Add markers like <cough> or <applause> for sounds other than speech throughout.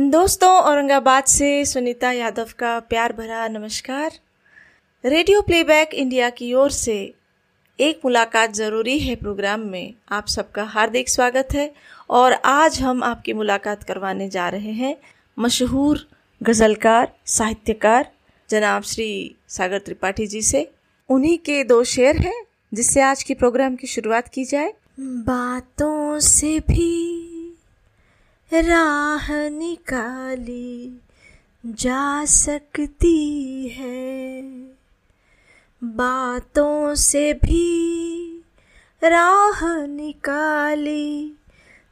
दोस्तों, औरंगाबाद से सुनीता यादव का प्यार भरा नमस्कार। रेडियो प्लेबैक इंडिया की ओर से एक मुलाकात ज़रूरी है प्रोग्राम में। आप सबका हार्दिक स्वागत है और आज हम आपकी मुलाकात करवाने जा रहे हैं मशहूर गज़लकार, साहित्यकार जनाब श्री सागर त्रिपाठी जी से। उन्हीं के दो शेर हैं जिससे आज की प्रोग्राम की शुरुआत की जाए। बातों से भी राह निकाली जा सकती है। बातों से भी राह निकाली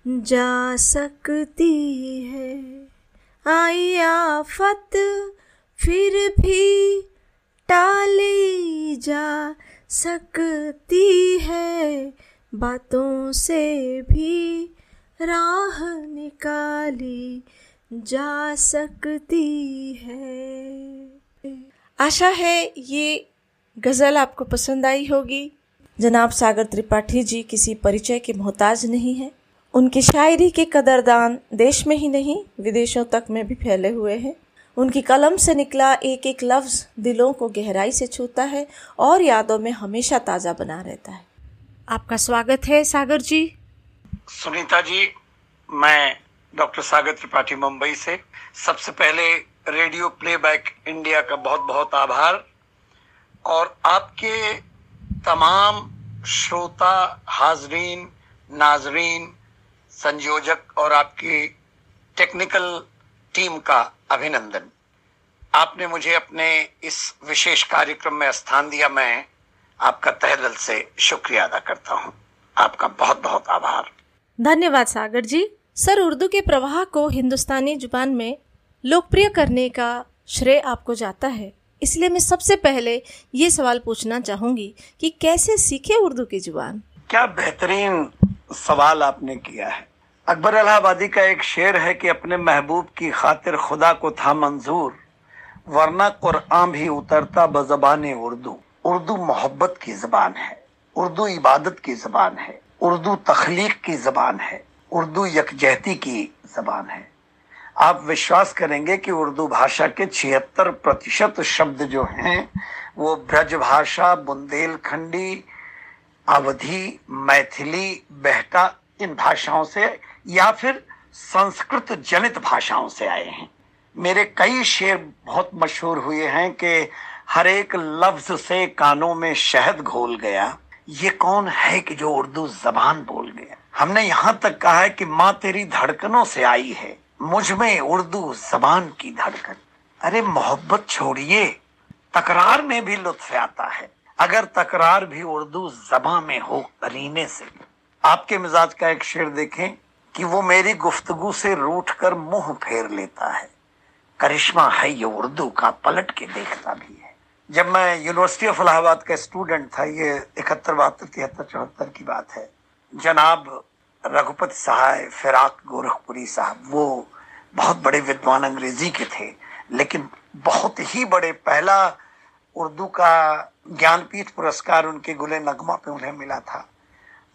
जा सकती है। आई आफत फिर भी टाली जा सकती है। बातों से भी राह निकाली जा सकती है। आशा है ये गज़ल आपको पसंद आई होगी। जनाब सागर त्रिपाठी जी किसी परिचय के मोहताज नहीं हैं। उनकी शायरी के कदरदान देश में ही नहीं, विदेशों तक में भी फैले हुए हैं। उनकी कलम से निकला एक एक लफ्ज़ दिलों को गहराई से छूता है और यादों में हमेशा ताज़ा बना रहता है। आपका स्वागत है सागर जी। सुनीता जी, मैं डॉक्टर सागर त्रिपाठी मुंबई से। सबसे पहले रेडियो प्लेबैक इंडिया का बहुत बहुत आभार। और आपके तमाम श्रोता, हाजरीन, नाजरीन, संयोजक और आपकी टेक्निकल टीम का अभिनंदन। आपने मुझे अपने इस विशेष कार्यक्रम में स्थान दिया। मैं आपका तह दिल से शुक्रिया अदा करता हूँ। आपका बहुत बहुत आभार। धन्यवाद, सागर जी। सर, उर्दू के प्रवाह को हिंदुस्तानी ज़ुबान में लोकप्रिय करने का श्रेय आपको जाता है। इसलिए मैं सबसे पहले ये सवाल पूछना चाहूँगी कि कैसे सीखे उर्दू की ज़ुबान? क्या बेहतरीन सवाल आपने किया है। अकबर इलाहाबादी का एक शेर है कि अपने महबूब की खातिर खुदा को था मंजूर, वरना कुरान भी उतरता बजबान उर्दू। उर्दू मोहब्बत की जबान है, उर्दू इबादत की जबान है। उर्दू तखलीक की जबान है, उर्दू यकजहती की जबान है। आप विश्वास करेंगे कि उर्दू भाषा के छिहत्तर प्रतिशत शब्द जो हैं, वो ब्रज भाषा, बुंदेलखंडी, अवधि, मैथिली, बेहटा, इन भाषाओं से या फिर संस्कृत जनित भाषाओं से आए हैं। मेरे कई शेर बहुत मशहूर हुए हैं कि हर एक लफ्ज से कानों में शहद घोल गया। ये कौन है कि जो उर्दू जबान बोल गया? हमने यहाँ तक कहा है कि माँ तेरी धड़कनों से आई है। मुझमें उर्दू जबान की धड़कन। अरे मोहब्बत छोड़िए। तकरार में भी लुत्फ आता है। अगर तकरार भी उर्दू जबा में हो, करीने से। आपके मिजाज का एक शेर देखें कि वो मेरी गुफ्तगु से रूठ कर मुँह फेर लेता है। करिश्मा है ये उर्दू का, पलट के देखता भी है। जब मैं यूनिवर्सिटी ऑफ़ इलाहाबाद का स्टूडेंट था, ये इकहत्तर, बहत्तर, तिहत्तर, चौहत्तर की बात है। जनाब रघुपति सहाय फिराक गोरखपुरी साहब, वो बहुत बड़े विद्वान अंग्रेज़ी के थे, लेकिन बहुत ही बड़े, पहला उर्दू का ज्ञानपीठ पुरस्कार उनके गुले नगमा पे उन्हें मिला था।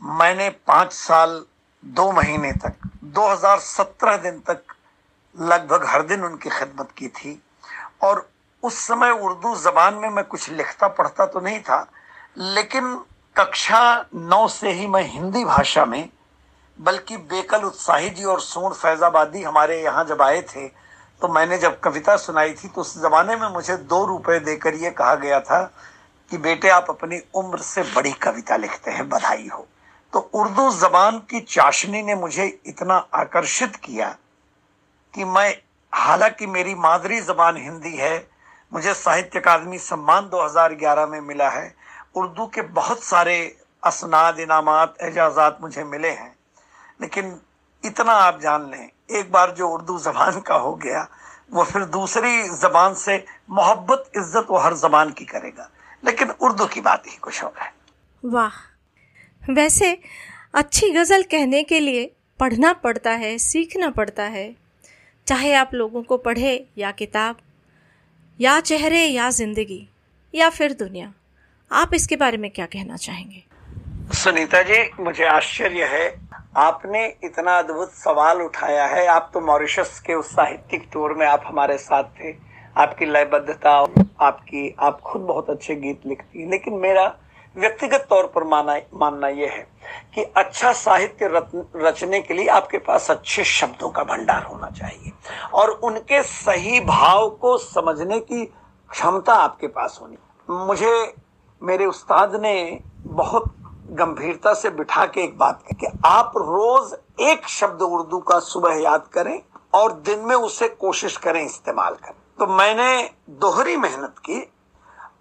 मैंने पाँच साल, दो महीने तक 2017 दिन तक, लगभग हर दिन उनकी खिदमत की थी, और उस समय उर्दू जबान में मैं कुछ लिखता पढ़ता तो नहीं था, लेकिन कक्षा नौ से ही मैं हिंदी भाषा में, बल्कि बेकल उत्साही जी और सोन फैजाबादी हमारे यहाँ जब आए थे तो मैंने जब कविता सुनाई थी तो उस जमाने में मुझे दो रुपए देकर ये कहा गया था कि बेटे आप अपनी उम्र से बड़ी कविता लिखते हैं, बधाई हो। तो उर्दू जबान की चाशनी ने मुझे इतना आकर्षित किया कि मैं, हालाँकि मेरी मादरी जबान हिंदी है मुझे साहित्य अकादमी सम्मान 2011 में मिला है। उर्दू के बहुत सारे असनाद, इनामात, एजाजात मुझे मिले हैं। लेकिन इतना आप जान लें, एक बार जो उर्दू जबान का हो गया, वो फिर दूसरी जबान से मोहब्बत, इज़्ज़त वो हर जबान की करेगा। लेकिन उर्दू की बात ही कुछ होगा वाह! वैसे अच्छी गज़ल कहने के लिए पढ़ना पड़ता है, सीखना पड़ता है। चाहे आप लोगों को पढ़े या किताब या चेहरे या ज़िंदगी या फिर दुनिया। आप इसके बारे में क्या कहना चाहेंगे? सुनीता जी, मुझे आश्चर्य है। आपने इतना अद्भुत सवाल उठाया है। आप तो मॉरिशस के उस साहित्यिक टूर में आप हमारे साथ थे। आपकी लयबद्धता, आपकी, आप खुद बहुत अच्छे गीत लिखती है। लेकिन मेरा व्यक्तिगत तौर पर माना, मानना यह है कि अच्छा साहित्य रचने के लिए आपके पास अच्छे शब्दों का भंडार होना चाहिए। और उनके सही भाव को समझने की क्षमता आपके पास होनी। मुझे, मेरे उस्ताद ने बहुत गंभीरता से बिठा के एक बात कही कि आप रोज एक शब्द उर्दू का सुबह याद करें और दिन में उसे कोशिश करें इस्तेमाल करें। तो मैंने दोहरी मेहनत की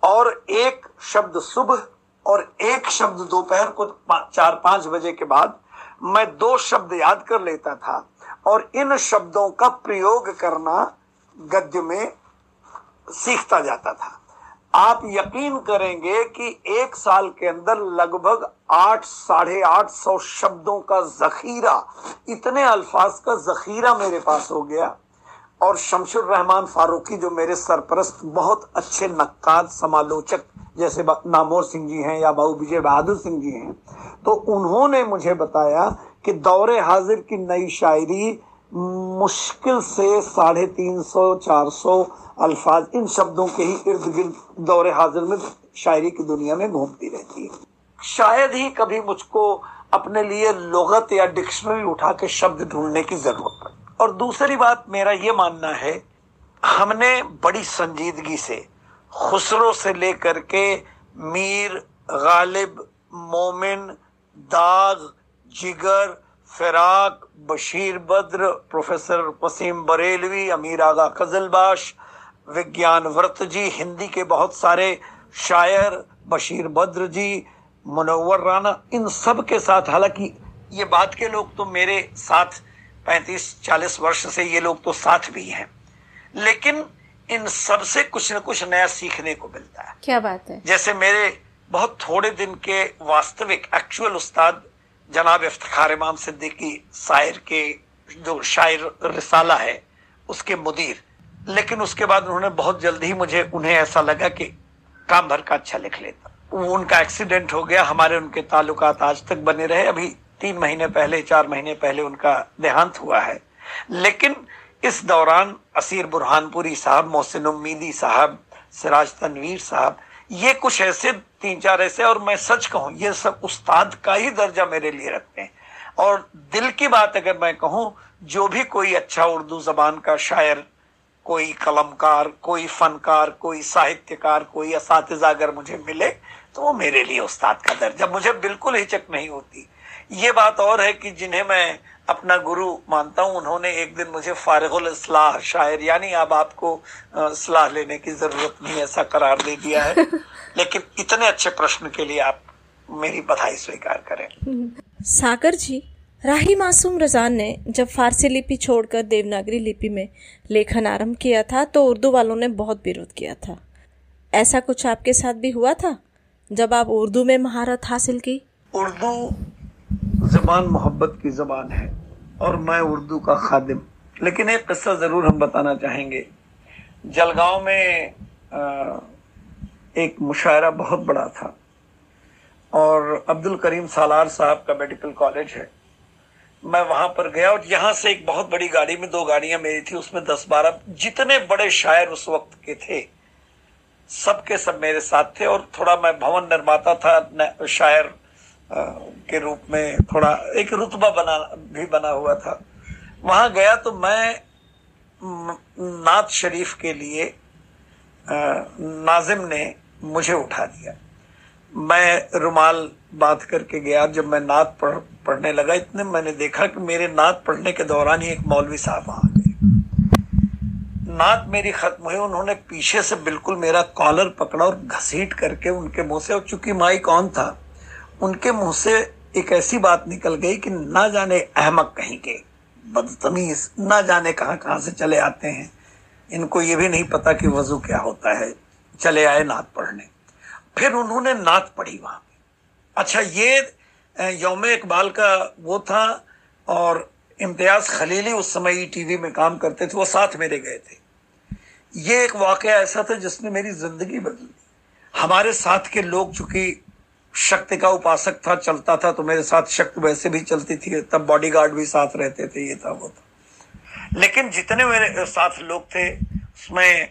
और एक शब्द सुबह और एक शब्द दोपहर को चार पाँच बजे के बाद मैं दो शब्द याद कर लेता था और इन शब्दों का प्रयोग करना गद्य में सीखता जाता था। आप यकीन करेंगे कि एक साल के अंदर लगभग आठ, साढ़े आठ सौ शब्दों का जखीरा, इतने अल्फाज का जखीरा मेरे पास हो गया। और शमशुर रहमान फारूकी, जो मेरे सरपरस्त, बहुत अच्छे नक्काद समालोचक, जैसे नामोर सिंह जी हैं या बाबू विजय बहादुर सिंह जी हैं। तो उन्होंने मुझे बताया कि दौरे हाजिर की नई शायरी मुश्किल से साढ़े तीन सौ, चार सौ अल्फाज, इन शब्दों के ही इर्द गिर्द दौरे हाजिर में शायरी की दुनिया में घूमती रहती है। शायद ही कभी मुझको अपने लिए लोगत या डिक्शनरी उठा के शब्द ढूँढने की ज़रूरत पड़ी। और दूसरी बात मेरा ये मानना है, हमने बड़ी संजीदगी से, खुसरो से लेकर के मीर, गालिब, मोमिन, दाग, जिगर, फिराक, बशीर बद्र, प्रोफेसर वसीम बरेलवी, अमीर आगा कजलबाश, विज्ञान व्रत जी, हिंदी के बहुत सारे शायर, बशीर बद्र जी मुनवर राना इन सब के साथ, हालाँकि ये बात के लोग तो मेरे साथ पैंतीस चालीस वर्ष से ये लोग तो साथ भी हैं। लेकिन इन सबसे कुछ न कुछ नया सीखने को मिलता है। क्या बात है? जैसे मेरे बहुत थोड़े दिन के वास्तविक एक्चुअल उस्ताद जनाब इफ्तार इमाम सिद्दीकी शायर के जो शायर रिसाला है उसके मुदीर। लेकिन उसके बाद उन्होंने बहुत जल्दी ही मुझे उन्हें ऐसा लगा कि काम भर का अच्छा लिख लेता। वो उनका एक्सीडेंट हो गया हमारे उनके ताल्लुकात आज तक बने रहे। अभी तीन महीने पहले, चार महीने पहले उनका देहांत हुआ है। लेकिन इस दौरान असीर बुरहानपुरी साहब, मोहसिन उम्मीदी साहब, सिराज तनवीर साहब, ये कुछ ऐसे, तीन चार ऐसे, और मैं सच कहूँ, ये सब उस्ताद का ही दर्जा मेरे लिए रखते हैं। और दिल की बात अगर मैं कहूँ, जो भी कोई अच्छा उर्दू जबान का शायर, कोई कलमकार, कोई फनकार, कोई साहित्यकार, कोई इस अगर मुझे मिले तो वो मेरे लिए उस्ताद का दर्जा। मुझे बिल्कुल हिचक नहीं होती। ये बात और है कि जिन्हें मैं अपना गुरु मानता हूँ उन्होंने एक दिन मुझे फारगुल सलाह शायर यानी अब आपको सलाह लेने की ज़रूरत नहीं ऐसा करार दे दिया है। <laughs> लेकिन इतने अच्छे प्रश्न के लिए आप मेरी बधाई स्वीकार करें। सागर जी राही मासूम रजान ने जब फारसी लिपि छोड़कर देवनागरी लिपि में लेखन आरंभ किया था तो उर्दू वालों ने बहुत विरोध किया था। ऐसा कुछ आपके साथ भी हुआ था जब आप उर्दू में महारत हासिल की? उर्दू जबान मोहब्बत की जबान है और मैं उर्दू का खादिम। लेकिन एक किस्सा ज़रूर हम बताना चाहेंगे। जलगांव में एक मुशायरा बहुत बड़ा था और अब्दुल करीम सालार साहब का मेडिकल कॉलेज है। मैं वहाँ पर गया और यहाँ से एक बहुत बड़ी गाड़ी में दो गाड़ियाँ मेरी थी, उसमें दस बारह जितने बड़े शायर उस वक्त के थे, सबके सब मेरे साथ थे और थोड़ा मैं भवन निर्माता था शायर के रूप में थोड़ा एक रुतबा बना, भी बना हुआ था। वहाँ गया तो मैं नात शरीफ के लिए नाजिम ने मुझे उठा दिया मैं रुमाल बात करके गया, जब मैं नात पढ़, पढ़ने लगा, इतने मैंने देखा कि मेरे नात पढ़ने के दौरान ही एक मौलवी साहब आ गए। नात मेरी खत्म हुई, उन्होंने पीछे से बिल्कुल मेरा कॉलर पकड़ा और घसीट करके उनके मुँह से, और चूँकि माई कौन था उनके मुँह से एक ऐसी बात निकल गई कि ना जाने अहमक कहीं के। बदतमीज, ना जाने कहाँ कहाँ से चले आते हैं। इनको ये भी नहीं पता कि वज़ू क्या होता है, चले आए नात पढ़ने। फिर उन्होंने नात पढ़ी वहाँ अच्छा ये यौम इकबाल का वो था और इम्तियाज़ खलीली उस समय टीवी में काम करते थे, वो साथ मेरे गए थे। ये एक वाक़ ऐसा था जिसने मेरी ज़िंदगी बदली हमारे साथ के लोग चूँकि शक्ति का उपासक था, चलता था तो मेरे साथ शक्ति वैसे भी चलती थी, तब बॉडीगार्ड भी साथ रहते थे, ये था वो था। लेकिन जितने मेरे साथ लोग थे, उसमें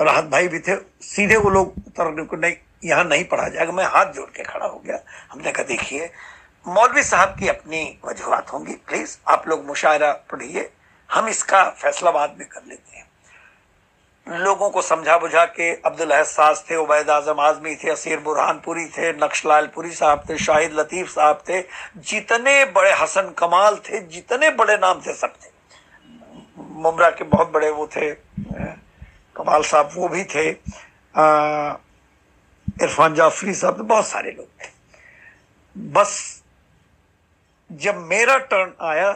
राहत भाई भी थे, सीधे वो लोग उतर को नहीं, यहाँ नहीं पढ़ा जाएगा मैं हाथ जोड़ के खड़ा हो गया, हमने कहा, देखिए, मौलवी साहब की अपनी वजूहत होंगी प्लीज़ आप लोग मुशायरा पढ़िए, हम इसका फैसला बाद में कर लेते हैं। लोगों को समझा बुझा के अब्दुल एहसास थे, उबैद आज़म आजमी थे, असीर बुरहानपुरी थे नक्शलालपुरी साहब थे, शाहिद लतीफ साहब थे, जितने बड़े हसन कमाल थे, जितने बड़े नाम थे सब थे। मुमरा के बहुत बड़े वो थे, कमाल साहब वो भी थे इरफान जाफरी साहब बहुत सारे लोग थे। बस जब मेरा टर्न आया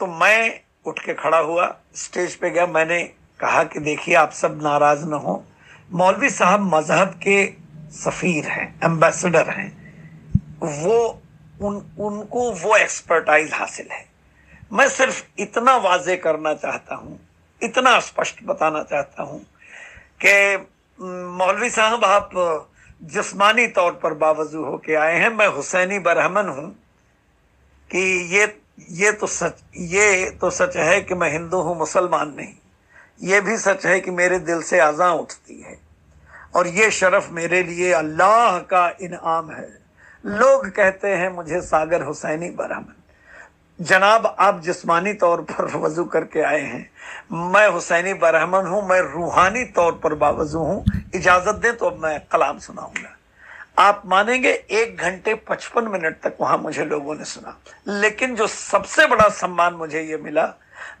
तो मैं उठ के खड़ा हुआ, स्टेज पे गया। मैंने कहा कि देखिए, आप सब नाराज़ ना हो। मौलवी साहब मज़हब के सफीर हैं, एम्बेसडर हैं। वो, उन, उनको वो एक्सपर्टाइज हासिल है। मैं सिर्फ़ इतना वाजे करना चाहता हूँ, इतना स्पष्ट बताना चाहता हूँ कि मौलवी साहब, आप जिस्मानी तौर पर बावजू होके आए हैं। मैं हुसैनी बरहमन हूँ कि ये ये तो सच, ये तो सच है कि मैं हिंदू हूँ, मुसलमान नहीं। ये भी सच है कि मेरे दिल से आजा उठती है। और ये शरफ मेरे लिए अल्लाह का इनाम है। लोग कहते हैं, मुझे सागर हुसैनी बरहमन। जनाब, आप जिस्मानी तौर पर <laughs> वज़ू करके आए हैं। मैं हुसैनी बरहमन हूँ, मैं रूहानी तौर पर बावजू हूँ। इजाज़त दें तो अब मैं कलाम सुनाऊँगा। आप मानेंगे एक घंटे पचपन मिनट तक वहाँ मुझे लोगों ने सुना। लेकिन जो सबसे बड़ा सम्मान मुझे ये मिला,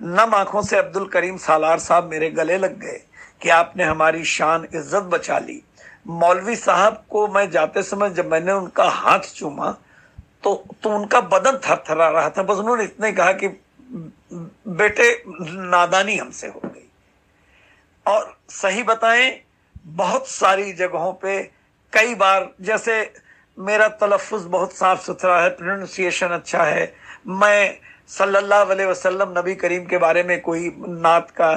नम आँखों से अब्दुल करीम सालार साहब मेरे गले लग गए कि आपने हमारी शान इज़्ज़त बचा ली। मौलवी साहब को मैं जाते समय जब मैंने उनका हाथ चूमा तो तो उनका बदन थरथरा रहा था। बस उन्होंने इतने कहा कि, बेटे, नादानी हमसे हो गई। और सही बताएँ, बहुत सारी जगहों पे कई बार, जैसे मेरा तलफ़ बहुत साफ़ सुथरा है प्रोनाउंसिएशन अच्छा है, मैं सल्लल्लाहु अलैहि वसल्लम नबी करीम के बारे में कोई नात का,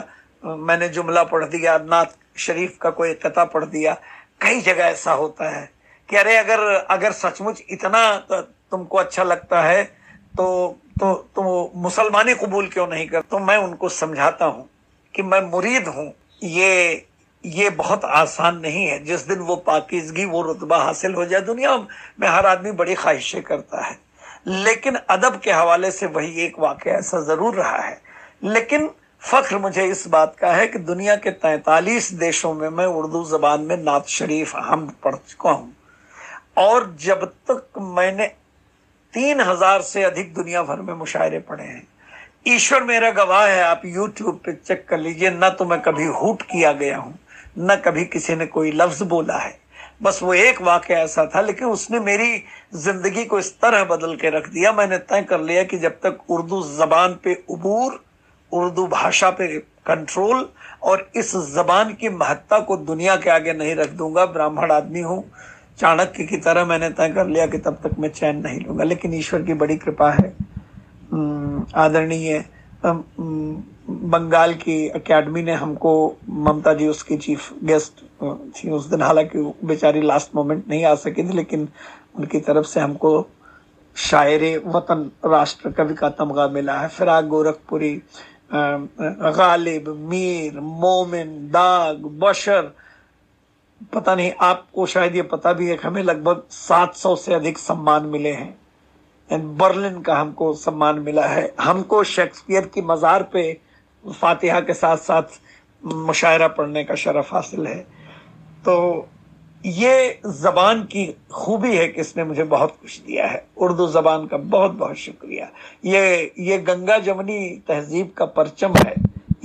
मैंने जुमला पढ़ दिया, नात शरीफ का कोई कता पढ़ दिया, कई जगह ऐसा होता है कि अरे अगर अगर सचमुच इतना तुमको अच्छा लगता है तो तो तो मुसलमानी कबूल क्यों नहीं कर तो मैं उनको समझाता हूँ कि मैं मुरीद हूँ। ये ये बहुत आसान नहीं है। जिस दिन वो पाकिजगी, वो रुतबा हासिल हो जाए दुनिया में हर आदमी बड़ी ख्वाहिशें करता है। लेकिन अदब के हवाले से वही एक वाक्य ऐसा ज़रूर रहा है। लेकिन फख्र मुझे इस बात का है कि दुनिया के तैतालीस देशों में मैं उर्दू जबान में नात शरीफ हम पढ़ चुका हूँ। और जब तक मैंने तीन हज़ार से अधिक दुनिया भर में मुशायरे पढ़े हैं। ईश्वर मेरा गवाह है, आप यूट्यूब पे चेक कर लीजिए, न तो मैं कभी हुट किया गया हूँ। न कभी किसी ने कोई लफ्ज बोला है। बस वो एक वाक्य ऐसा था, लेकिन उसने मेरी ज़िंदगी को इस तरह बदल के रख दिया। मैंने तय कर लिया कि जब तक उर्दू जबान पे उबूर, उर्दू भाषा पे कंट्रोल और इस जबान की महत्ता को दुनिया के आगे नहीं रख दूँगा। ब्राह्मण आदमी हूँ, चाणक्य की तरह मैंने तय कर लिया कि तब तक मैं चैन नहीं लूँगा। लेकिन ईश्वर की बड़ी कृपा है। आदरणीय बंगाल की एकेडमी ने हमको, ममता जी उसकी चीफ गेस्ट थी उस दिन। हालाँकि बेचारी लास्ट मोमेंट नहीं आ सकी थी, लेकिन उनकी तरफ़ से हमको शायर वतन राष्ट्र कवि का तमगा मिला है। फिराक, गोरखपुरी गालिब, मीर, मोमिन, दाग, बशर। पता नहीं, आपको शायद ये पता भी है हमें लगभग 700 से अधिक सम्मान मिले हैं। बर्लिन का हमको सम्मान मिला है। हमको शेक्सपियर की मज़ार पे फातिहा के साथ साथ मुशायरा पढ़ने का शरफ हासिल है। तो ये जबान की खूबी है कि इसने मुझे बहुत कुछ दिया है। उर्दू जबान का बहुत बहुत शुक्रिया। ये ये गंगा जमनी तहजीब का परचम है।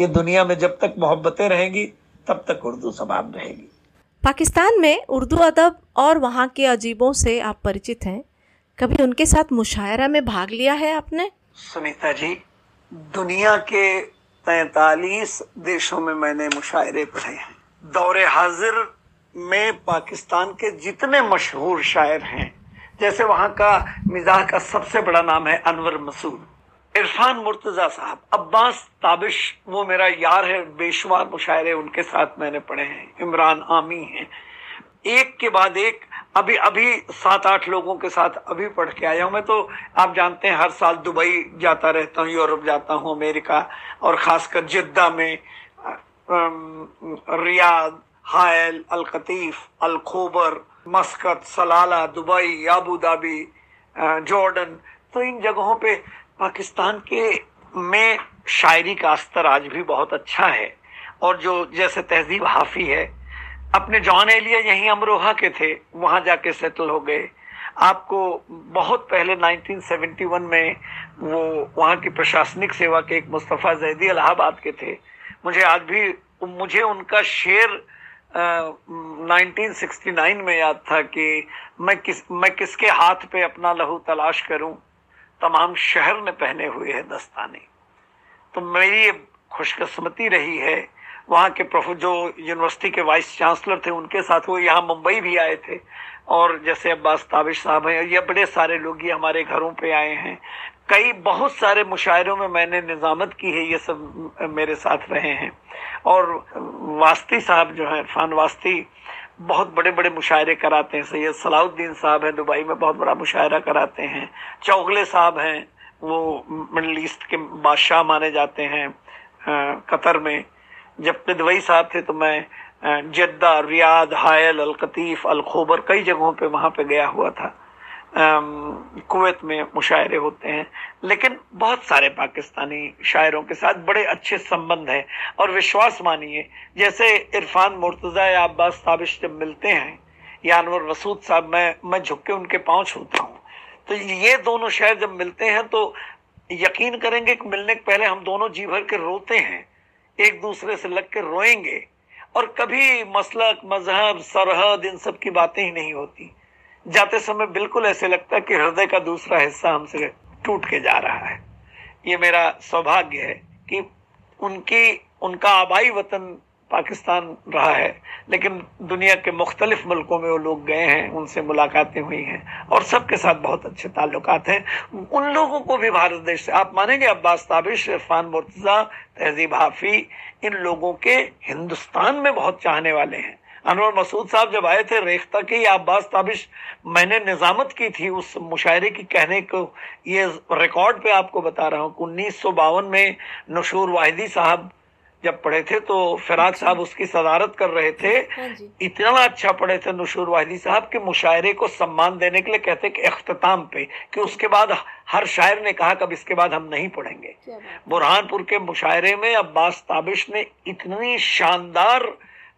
ये दुनिया में जब तक मोहब्बतें रहेंगी तब तक उर्दू जबान रहेगी। पाकिस्तान में उर्दू अदब और वहाँ के अजीबों से आप परिचित हैं। कभी उनके साथ मुशायरा में भाग लिया है आपने? सुनीता जी दुनिया के तैतालीस देशों में मैंने मुशायरे पढ़े हैं। दौरे हाजिर में पाकिस्तान के जितने मशहूर शायर हैं, जैसे वहाँ का मिजाह का सबसे बड़ा नाम है अनवर मसूद। इरफान मुर्तजा साहब, अब्बास ताबिश, वो मेरा यार है, बेशुमार मुशायरे उनके साथ मैंने पढ़े हैं। इमरान आमी हैं। एक के बाद एक अभी अभी सात आठ लोगों के साथ अभी पढ़ के आया हूँ मैं तो आप जानते हैं हर साल दुबई जाता रहता हूँ, यूरोप जाता हूँ, अमेरिका, और खासकर जिद्दा में Riyadh, हायल Al Qatif Al Khobar Muscat, Salalah, Dubai Abu Dhabi Jordan तो इन जगहों पे पाकिस्तान के में शायरी का स्तर आज भी बहुत अच्छा है। और जो जैसे तहजीब हाफी है अपने जॉन एलिया यहीं अमरोहा के थे वहाँ जाके सेटल हो गए। आपको बहुत पहले 1971 में वो वहाँ की प्रशासनिक सेवा के एक मुस्तफ़ा जैदी इलाहाबाद के थे। मुझे आज भी मुझे उनका शेर आ, 1969 में याद था कि मैं किस मैं किसके हाथ पे अपना लहू तलाश करूँ। तमाम शहर ने पहने हुए है दस्ताने। तो मेरी खुशकस्मती रही है वहाँ के प्रोफेसर जो यूनिवर्सिटी के वाइस चांसलर थे, उनके साथ वो यहाँ मुंबई भी आए थे। और जैसे अब्बास ताबिश साहब हैं, ये बड़े सारे लोग ये हमारे घरों पे आए हैं। कई बहुत सारे मुशायरों में मैंने निजामत की है, ये सब मेरे साथ रहे हैं। और वास्ती साहब जो है इरफान वास्ती, बहुत बड़े बड़े मुशायरे कराते हैं। सैयद सलाउद्दीन साहब हैं, दुबई में बहुत बड़ा मुशायरा कराते हैं। चौगले साहब हैं, वो मिडल ईस्ट के बादशाह माने जाते हैं कतर में। जब पिदवई साहब थे तो मैं जद्दा, रियाद, हायल अल कतीफ अल खोबर कई जगहों पे वहाँ पे गया हुआ था। कुवैत में मुशायरे होते हैं। लेकिन बहुत सारे पाकिस्तानी शायरों के साथ बड़े अच्छे संबंध हैं। और विश्वास मानिए, जैसे इरफान मुर्तज़ा या अब्बास ताबिश जब मिलते हैं या अनवर रसूद साहब, मैं मैं झुक के उनके पाँव छूता हूँ। तो ये दोनों शायर जब मिलते हैं तो यकीन करेंगे कि मिलने के पहले हम दोनों जी भर के रोते हैं। एक दूसरे से लग कर रोएँगे। और कभी मसलक, मज़हब, सरहद, इन सब की बातें ही नहीं होती। जाते समय बिल्कुल ऐसे लगता है कि हृदय का दूसरा हिस्सा हमसे टूट के जा रहा है। ये मेरा सौभाग्य है कि उनकी, उनका आबाई वतन पाकिस्तान रहा है, लेकिन दुनिया के मुख्तलिफ़ मुल्कों में वो लोग गए हैं, उनसे मुलाकातें हुई हैं, और सबके साथ बहुत अच्छे ताल्लुकात हैं। उन लोगों को भी भारत देश से, आप मानेंगे अब्बास ताबिश, इरफान मुर्तज़ा, तहजीब हाफी, इन लोगों के हिंदुस्तान में बहुत चाहने वाले हैं। अनवर मसूद साहब जब आए थे रेख्ता की अब्बास ताबिश, मैंने निजामत की थी उस मुशायरे की कहने को, ये रिकॉर्ड पे आपको बता रहा हूँ उन्नीस सौ बावन में नशूर वाहिदी साहब जब पढ़े थे तो फिराज साहब उसकी सदारत कर रहे थे। हाँ इतना अच्छा पढ़े थे नशूर वाहिदी साहब के मुशायरे को सम्मान देने के लिए कहते कि अख्ताम पे कि उसके बाद हर शायर ने कहा कब इसके बाद हम नहीं पढ़ेंगे। बुरहानपुर के मुशायरे में अब्बास ताबिश ने इतनी शानदार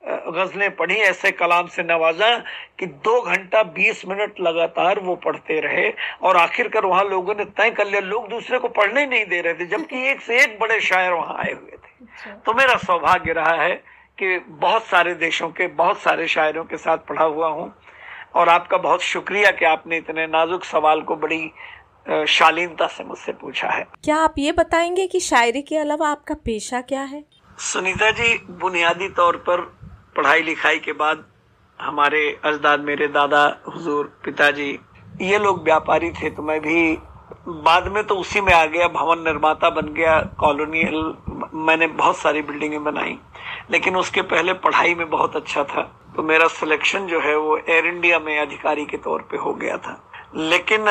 गजलें पढ़ी ऐसे कलाम से नवाजा कि दो घंटा बीस मिनट लगातार वो पढ़ते रहे और आखिरकार वहाँ लोगों ने तय कर लिया लोग दूसरे को पढ़ने नहीं दे रहे थे जबकि <laughs> एक से एक बड़े शायर वहाँ आए हुए थे। अच्छा। तो मेरा सौभाग्य रहा है कि बहुत सारे देशों के बहुत सारे शायरों के साथ पढ़ा हुआ हूँ। और आपका बहुत शुक्रिया कि आपने इतने नाजुक सवाल को बड़ी शालीनता से मुझसे पूछा है। क्या आप ये बताएँगे कि शायरी के अलावा आपका पेशा क्या है? सुनीता जी बुनियादी तौर पर पढ़ाई लिखाई के बाद हमारे अजदाद मेरे दादा हुजूर पिताजी ये लोग व्यापारी थे तो मैं भी बाद में तो उसी में आ गया भवन निर्माता बन गया कॉलोनियल मैंने बहुत सारी बिल्डिंगें बनाई, लेकिन उसके पहले पढ़ाई में बहुत अच्छा था। तो मेरा सिलेक्शन जो है वो एयर इंडिया में अधिकारी के तौर पे हो गया था। लेकिन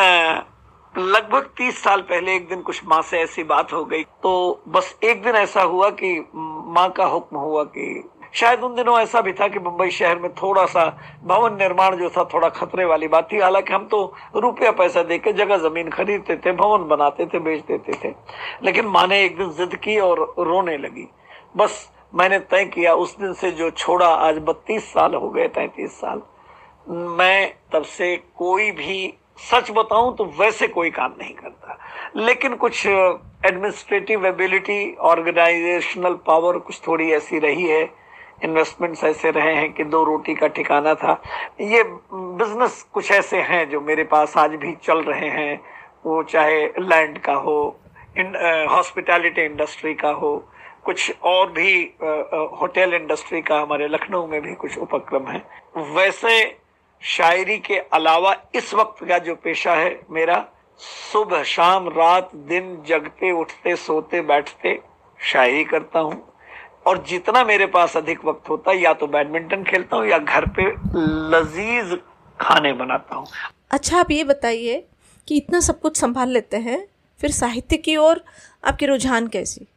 लगभग तीस साल पहले एक दिन कुछ माँ से ऐसी बात हो गई। तो बस एक दिन ऐसा हुआ कि माँ का हुक्म हुआ कि शायद उन दिनों ऐसा भी था कि मुंबई शहर में थोड़ा सा भवन निर्माण जो था, थोड़ा खतरे वाली बात थी। हालाँकि हम तो रुपया पैसा दे जगह ज़मीन खरीदते थे, भवन बनाते थे, बेच देते थे। लेकिन माँ ने एक दिन जिद की और रोने लगी। बस मैंने तय किया, उस दिन से जो छोड़ा, आज बत्तीस साल हो गए, तैतीस साल। मैं तब से कोई भी सच बताऊँ तो वैसे कोई काम नहीं करता। लेकिन कुछ एडमिनिस्ट्रेटिव एबिलिटी ऑर्गेनाइजेशनल पावर कुछ थोड़ी ऐसी रही है। इन्वेस्टमेंट्स ऐसे रहे हैं कि दो रोटी का ठिकाना था। ये बिज़नेस कुछ ऐसे हैं जो मेरे पास आज भी चल रहे हैं। वो चाहे लैंड का हो हॉस्पिटैलिटी इंडस्ट्री का हो, कुछ और भी होटल इंडस्ट्री का हमारे लखनऊ में भी कुछ उपक्रम है। वैसे शायरी के अलावा इस वक्त का जो पेशा है मेरा, सुबह शाम रात दिन जगते उठते सोते बैठते शायरी करता हूँ। और जितना मेरे पास अधिक वक्त होता है या तो बैडमिंटन खेलता हूँ या घर पे लजीज खाने बनाता हूँ। अच्छा आप ये बताइए कि इतना सब कुछ संभाल लेते हैं फिर साहित्य की ओर आपकी रुझान कैसी?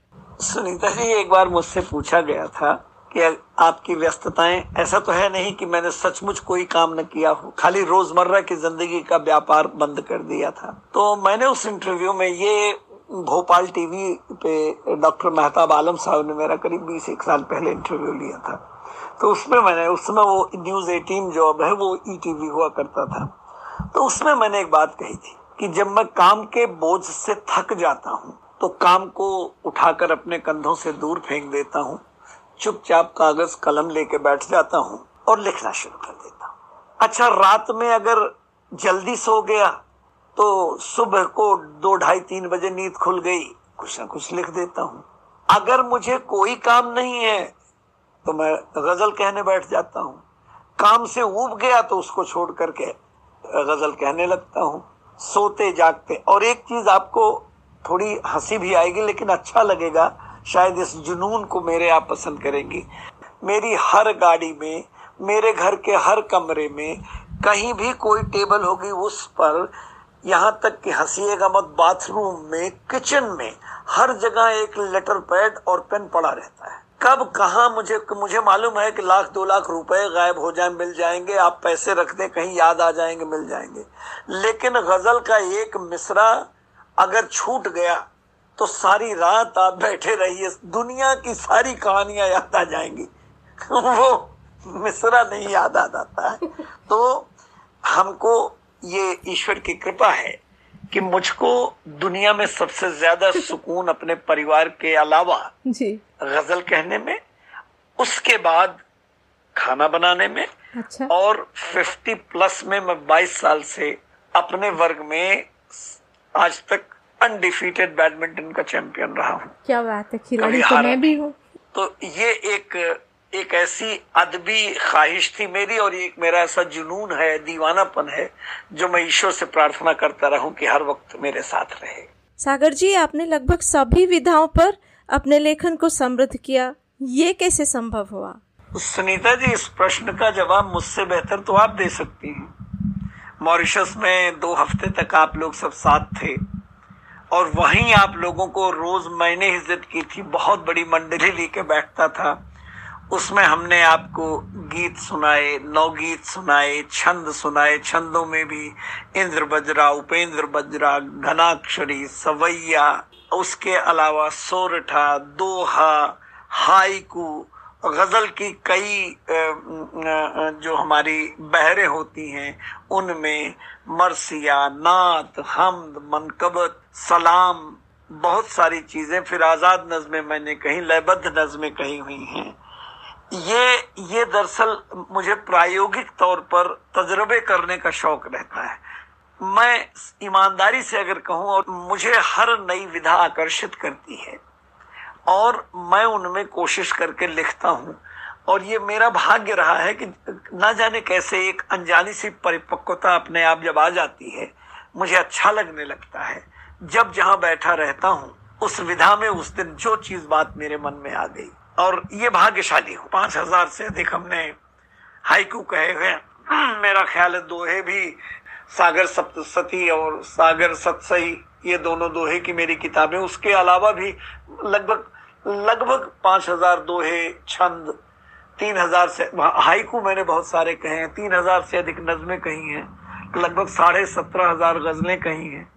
सुनीता जी एक बार मुझसे पूछा गया था कि आपकी व्यस्तताएँ ऐसा तो है नहीं कि मैंने सचमुच कोई काम न किया हो। खाली रोज़मर्रा की ज़िंदगी का व्यापार बंद कर दिया था। तो मैंने उस इंटरव्यू में ये भोपाल टीवी पे डॉक्टर मेहताब आलम साहब ने मेरा करीब बीस एक साल पहले इंटरव्यू लिया था। तो उसमें मैंने, उस समय वो न्यूज़ एटीन जॉब है, वो ई टीवी हुआ करता था। तो उसमें मैंने एक बात कही थी कि जब मैं काम के बोझ से थक जाता हूँ तो काम को उठाकर अपने कंधों से दूर फेंक देता हूँ, चुपचाप कागज़, कलम लेके बैठ जाता हूँ और लिखना शुरू कर देता हूँ। अच्छा रात में अगर जल्दी सो गया तो सुबह को दो ढाई तीन बजे नींद खुल गई। कुछ ना कुछ लिख देता हूँ। अगर मुझे कोई काम नहीं है तो मैं गज़ल कहने बैठ जाता हूँ। काम से उब गया तो उसको छोड़ करके गज़ल कहने लगता हूँ। सोते जागते। और एक चीज़ आपको थोड़ी हँसी भी आएगी, लेकिन अच्छा लगेगा, शायद इस जुनून को मेरे आप पसंद करेंगी। मेरी हर गाड़ी में, मेरे घर के हर कमरे में, कहीं भी कोई टेबल होगी उस पर यहाँ तक कि हंसीएगा मत बाथरूम में किचन में, हर जगह एक लेटर पैड और पेन पड़ा रहता है। कब, कहा, मुझे मुझे मालूम है कि लाख, दो लाख रुपए गायब हो जाए, मिल जाएँगे, आप पैसे रख दें, कहीं याद आ जाएँगे, मिल जाएँगे। लेकिन गज़ल का एक मिसरा अगर छूट गया तो सारी रात आप बैठे रहिए, दुनिया की सारी कहानियाँ याद आ जाएँगी। वो मिसरा नहीं याद आ जाता है। तो हमको ये ईश्वर की कृपा है कि मुझको दुनिया में सबसे ज़्यादा <laughs> सुकून अपने परिवार के अलावा जी। गज़ल कहने में उसके बाद खाना बनाने में अच्छा। और 50 प्लस में मैं 22 साल से अपने वर्ग में आज तक अनडिफीटेड बैडमिंटन का चैंपियन रहा हूँ। क्या बात है खिलाड़ी तो मैं भी हूँ। तो ये एक एक ऐसी अदबी ख्वाहिश थी मेरी और एक मेरा ऐसा जुनून है दीवानापन है जो मैं ईश्वर से प्रार्थना करता रहूँ कि हर वक्त मेरे साथ रहे। सागर जी आपने लगभग सभी विधाओं पर अपने लेखन को समृद्ध किया। ये कैसे संभव हुआ? सुनीता जी इस प्रश्न का जवाब मुझसे बेहतर तो आप दे सकती हैं। मॉरिशस में दो हफ़्ते तक आप लोग सब साथ थे और वहीं आप लोगों को रोज मैंने इज़्ज़त की थी। बहुत बड़ी मंडली लेके बैठता था। उसमें हमने आपको गीत सुनाए, नवगीत सुनाए, छंद सुनाए, छंदों में भी इंद्र बजरा, उपेंद्र बजरा, घनाक्षरी, सवैया, उसके अलावा सोरठा, दोहा हाइकू गज़ल की कई जो हमारी बहरें होती हैं, उनमें मरसिया, नात, हमद, मनकबत, सलाम, बहुत सारी चीज़ें फिर आज़ाद नज़में मैंने कहीं, लयबद्ध नज़में कही हुई हैं। ये ये दरअसल मुझे प्रायोगिक तौर पर तजर्बे करने का शौक रहता है। मैं ईमानदारी से अगर कहूँ और मुझे हर नई विधा आकर्षित करती है और मैं उनमें कोशिश करके लिखता हूँ और ये मेरा भाग्य रहा है कि ना जाने कैसे एक अनजानी सी परिपक्वता अपने आप जब आ जाती है, मुझे अच्छा लगने लगता है। जब जहाँ बैठा रहता हूँ, उस विधा में उस दिन जो चीज़ बात मेरे मन में आ गई और ये भाग्यशाली हूँ। पाँच हज़ार से अधिक हमने हाइकू कहे हैं। मेरा ख्याल है दोहे भी सागर सप्तसती और सागर सतसई, ये दोनों दोहे की मेरी किताबें। उसके अलावा भी लगभग लगभग पाँच हज़ार दोहे, छंद, तीन हज़ार से, हाइकू मैंने बहुत सारे कहे हैं। तीन हज़ार से अधिक नज्में कही हैं। लगभग साढ़े सत्रह हज़ार गजलें कही हैं।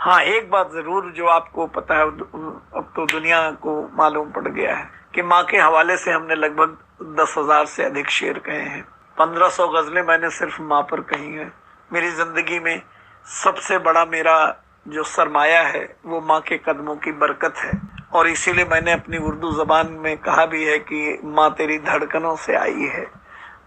हाँ एक बात ज़रूर जो आपको पता है, अब तो दुनिया को मालूम पड़ गया है। कि माँ के हवाले से हमने लगभग दस हज़ार से अधिक शेर कहे हैं। पंद्रह सौ गजलें मैंने सिर्फ़ माँ पर कही हैं। मेरी ज़िंदगी में सबसे बड़ा मेरा जो सरमाया है, वो माँ के कदमों की बरकत है। और इसीलिए मैंने अपनी उर्दू जबान में कहा भी है कि माँ तेरी धड़कनों से आई है,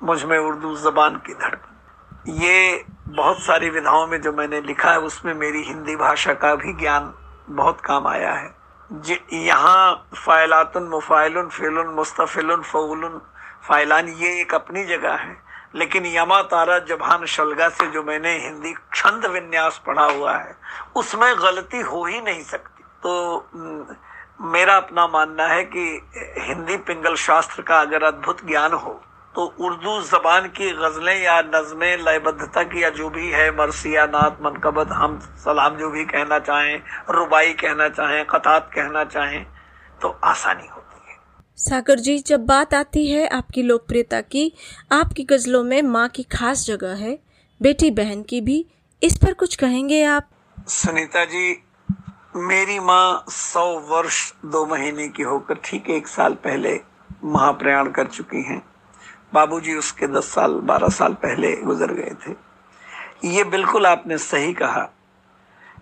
मुझमें उर्दू जबान की धड़कन। ये बहुत सारी विधाओं में जो मैंने लिखा है, उसमें मेरी हिंदी भाषा का भी ज्ञान बहुत काम आया है। यहाँ फ़ायलातुन मुफ़ाइलुन, फ़िलुन, मुस्तफ़िलुन फ़उलुन फ़ाइलान, ये एक अपनी जगह है। लेकिन यमा तारा जबान शलगा से जो मैंने हिंदी छंद विन्यास पढ़ा हुआ है, उसमें गलती हो ही नहीं सकती। तो मेरा अपना मानना है कि हिंदी पिंगल शास्त्र का अगर अद्भुत ज्ञान हो तो उर्दू जबान की गजलें या नज़में लयबद्धता की या जो भी है मरसिया नात मनकबत हम सलाम जो भी कहना चाहें रुबाई कहना चाहें कतात कहना चाहें तो आसानी होती है। सागर जी जब बात आती है आपकी लोकप्रियता की आपकी गजलों में माँ की खास जगह है बेटी बहन की भी इस पर कुछ कहेंगे आप? सुनीता जी मेरी माँ सौ वर्ष दो महीने की होकर ठीक एक साल पहले महाप्रयाण कर चुकी हैं। बाबूजी उसके दस साल, बारह साल पहले गुजर गए थे। ये बिल्कुल आपने सही कहा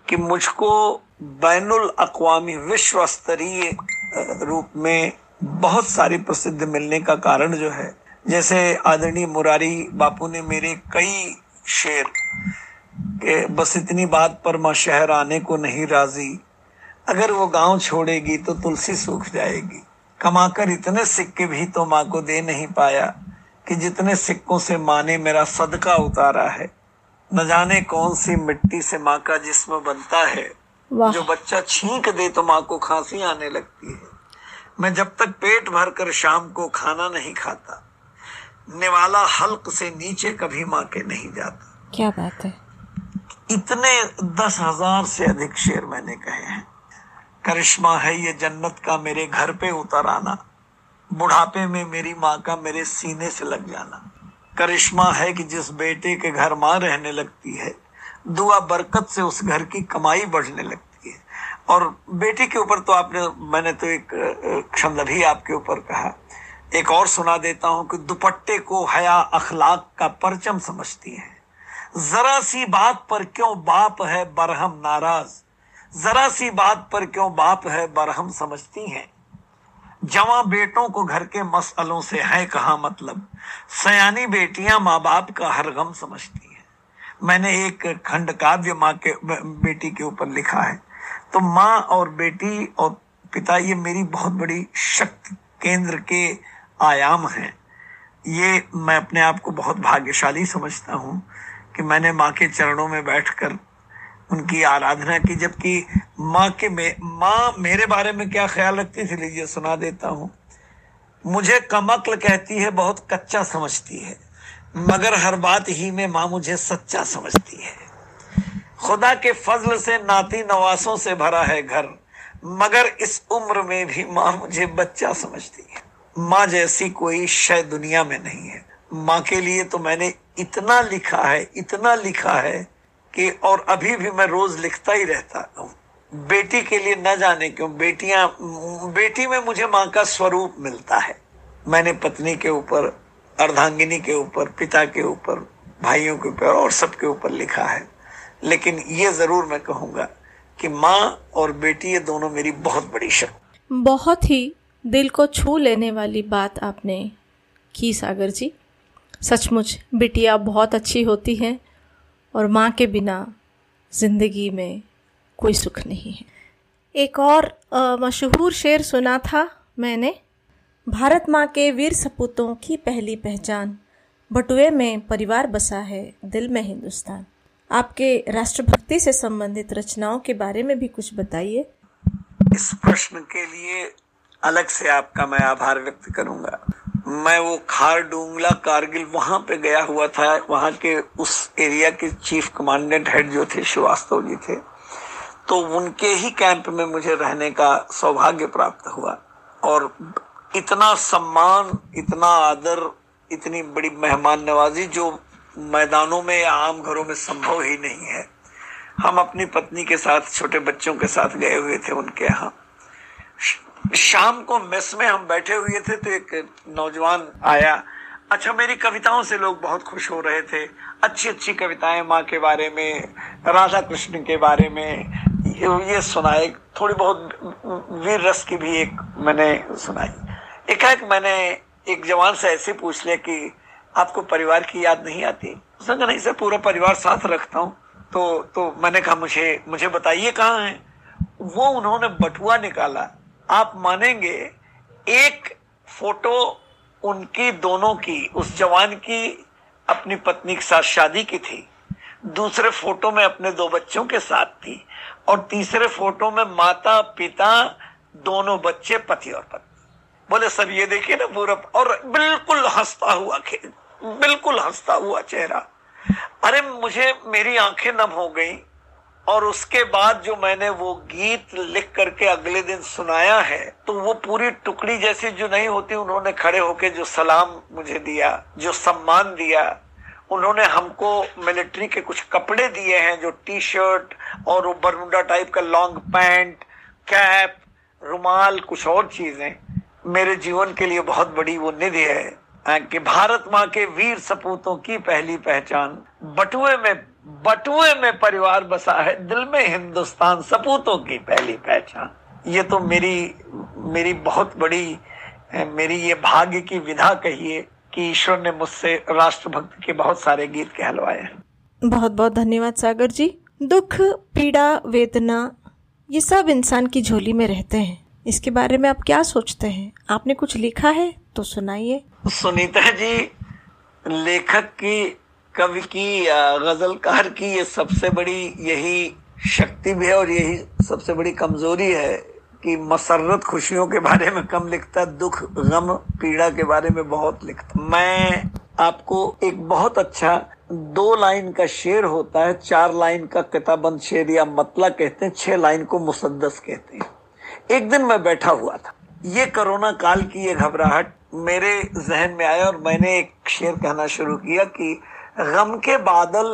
कि मुझको बैनुल अकवामी विश्व स्तरीय रूप में बहुत सारी प्रसिद्ध मिलने का कारण जो है, जैसे आदरणीय मुरारी बापू ने मेरे कई शेर के, बस इतनी बात पर माँ शहर आने को नहीं राज़ी। अगर वो गाँव छोड़ेगी तो तुलसी सूख जाएगी। कमाकर इतने सिक्के भी तो माँ को दे नहीं पाया। कि जितने सिक्कों से माँ ने मेरा सदका उतारा है न जाने कौन सी मिट्टी से माँ का जिस्म बनता है। जो बच्चा छींक दे तो माँ को खांसी आने लगती है। मैं जब तक पेट भर कर शाम को खाना नहीं खाता निवाला हल्क से नीचे कभी माँ के नहीं जाता। क्या बात है। इतने दस हज़ार से अधिक शेर मैंने कहे हैं। करिश्मा है ये जन्नत का मेरे घर पे उतर आना। बुढ़ापे में मेरी माँ का मेरे सीने से लग जाना। करिश्मा है कि जिस बेटे के घर माँ रहने लगती है, दुआ बरकत से उस घर की कमाई बढ़ने लगती है। और बेटी के ऊपर तो आपने, मैंने तो एक क्षण भी आपके ऊपर कहा। एक और सुना देता हूँ कि दुपट्टे को हया अखलाक का परचम समझती है। जरा सी बात पर क्यों बाप है बरहम नाराज़? जरा सी बात पर क्यों बाप है बरहम समझती हैं? जवा बेटों को घर के मसलों से है कहा मतलब? सयानी बेटियाँ माँ बाप का हर गम समझती हैं। मैंने एक खंड काव्य माँ के बेटी के ऊपर लिखा है। तो माँ और बेटी और पिता, ये मेरी बहुत बड़ी शक्ति केंद्र के आयाम हैं। ये मैं अपने आप को बहुत भाग्यशाली समझता हूँ कि मैंने माँ के चरणों में बैठकर उनकी आराधना की, जबकि माँ के में, माँ मेरे बारे में क्या ख्याल रखती थी लीजिए सुना देता हूँ। मुझे कमकल कहती है, बहुत कच्चा समझती है, मगर हर बात ही में माँ मुझे सच्चा समझती है। खुदा के फजल से, नाती नवासों से भरा है घर, मगर इस उम्र में भी माँ मुझे बच्चा समझती है। माँ जैसी कोई शय दुनिया में नहीं है। माँ के लिए तो मैंने इतना लिखा है, इतना लिखा है कि और अभी भी मैं रोज लिखता ही रहता हूँ। बेटी के लिए न जाने क्यों, बेटियाँ, बेटी में मुझे माँ का स्वरूप मिलता है। मैंने पत्नी के ऊपर, अर्धांगिनी के ऊपर, पिता के ऊपर, भाइयों के ऊपर और सबके ऊपर लिखा है। लेकिन ये ज़रूर मैं कहूँगा कि माँ और बेटी ये दोनों मेरी बहुत बड़ी शक्ति बहुत ही दिल को छू लेने वाली बात आपने की, सागर जी। सचमुच बिटिया बहुत अच्छी होती हैं। और माँ के बिना ज़िंदगी में कोई सुख नहीं है। एक और मशहूर शेर सुना था मैंने, भारत माँ के वीर सपूतों की पहली पहचान, बटुए में परिवार बसा है दिल में हिंदुस्तान। आपके राष्ट्रभक्ति से संबंधित रचनाओं के बारे में भी कुछ बताइए। इस प्रश्न के लिए अलग से आपका मैं आभार व्यक्त करूँगा। मैं वो खार डूंगला कारगिल वहाँ पे गया हुआ था, वहाँ के उस एरिया के चीफ कमांडेंट हेड जो थे, श्रीवास्तव जी थे। तो उनके ही कैंप में मुझे रहने का सौभाग्य प्राप्त हुआ। और इतना सम्मान, इतना आदर, इतनी बड़ी मेहमान नवाजी जो मैदानों में या आम घरों में संभव ही नहीं है। हम अपनी पत्नी के साथ, छोटे बच्चों के साथ गए हुए थे उनके यहाँ। शाम को मेस में हम बैठे हुए थे तो एक नौजवान आया। अच्छा मेरी कविताओं से लोग बहुत खुश हो रहे थे। अच्छी अच्छी कविताएँ माँ के बारे में, राधा कृष्ण के बारे में, ये सुनाए थोड़ी बहुत वीर रस की भी एक मैंने सुनाई। एक एक मैंने एक जवान से ऐसे पूछ लिया कि, आपको परिवार की याद नहीं आती? उसने नहीं सर, पूरा परिवार साथ रखता हूँ। तो तो मैंने कहा, मुझे मुझे बताइए कहाँ है? वो उन्होंने बटुआ निकाला। आप मानेंगे, एक फ़ोटो उनकी, दोनों की, उस जवान की अपनी पत्नी के साथ शादी की थी, दूसरे फ़ोटो में अपने दो बच्चों के साथ थी, और तीसरे फ़ोटो में माता, पिता, दोनों बच्चे, पति और पत्नी। बोले, सर, ये देखिए ना पूरा और बिल्कुल हंसता हुआ बिल्कुल हंसता हुआ चेहरा। अरे, मुझे, मेरी आँखें नम हो गई। और उसके बाद जो मैंने वो गीत लिख करके अगले दिन सुनाया है तो वो पूरी टुकड़ी जैसी जो नहीं होती, उन्होंने खड़े होके जो सलाम मुझे दिया, जो सम्मान दिया, उन्होंने हमको मिलिट्री के कुछ कपड़े दिए हैं, जो टी शर्ट और वो बरमुडा टाइप का लॉन्ग पैंट, कैप, रुमाल, कुछ और चीज़ें। मेरे जीवन के लिए बहुत बड़ी वो निधि है, कि भारत माँ के वीर सपूतों की पहली पहचान, बटुए में बटुए में परिवार बसा है दिल में हिंदुस्तान सपूतों की पहली पहचान। ये तो मेरी मेरी बहुत बड़ी मेरी ये भाग्य की विधा कहिए कि ईश्वर ने मुझसे राष्ट्रभक्त के बहुत सारे गीत कहलवाए हैं। बहुत बहुत धन्यवाद सागर जी। दुख पीड़ा वेदना ये सब इंसान की झोली में रहते हैं। इसके बारे में आप क्या सोचते हैं? आपने कुछ लिखा है तो सुनाइए। सुनीता जी लेखक की कवि की गजलकार की ये सबसे बड़ी यही शक्ति भी है और यही सबसे बड़ी कमज़ोरी है कि मसरत खुशियों के बारे में कम लिखता, दुख, गम, पीड़ा के बारे में बहुत लिखता। मैं आपको एक बहुत अच्छा दो लाइन का शेर होता है, चार लाइन का किताबंद शेर या मतला कहते हैं, छह लाइन को मुसद्दस कहते हैं। एक दिन मैं बैठा हुआ था। ये कोरोना काल की ये घबराहट मेरे जहन में आया और मैंने एक शेर कहना शुरू किया कि गम के बादल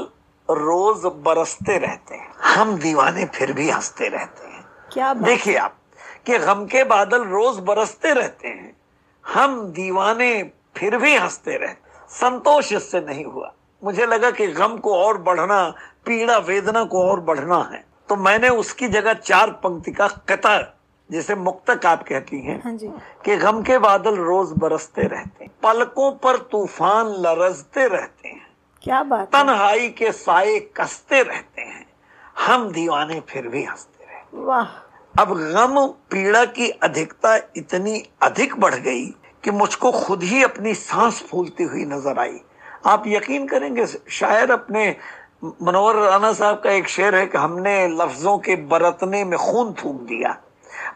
रोज बरसते रहते हैं। हम दीवाने फिर भी हँसते रहते हैं। क्या देखिए आप कि गम के बादल रोज बरसते रहते हैं। हम दीवाने फिर भी हँसते रहते संतोष इससे नहीं हुआ। मुझे लगा कि गम को और बढ़ना पीड़ा वेदना को और बढ़ना है। तो मैंने उसकी जगह चार पंक्ति का कतर जिसे मुक्तक आप कहती हैं हाँ कि गम के बादल रोज बरसते रहते हैं। पलकों पर तूफ़ान लरजते रहते हैं। क्या बात तन्हाई के साए कसते रहते हैं। हम दीवाने फिर भी हँसते रहते वाह। अब गम पीड़ा की अधिकता इतनी अधिक बढ़ गई कि मुझको खुद ही अपनी सांस फूलती हुई नज़र आई। आप यकीन करेंगे शायर अपने मनोहर राणा साहब का एक शेर है कि हमने लफ्जों के बरतने में खून थूक दिया।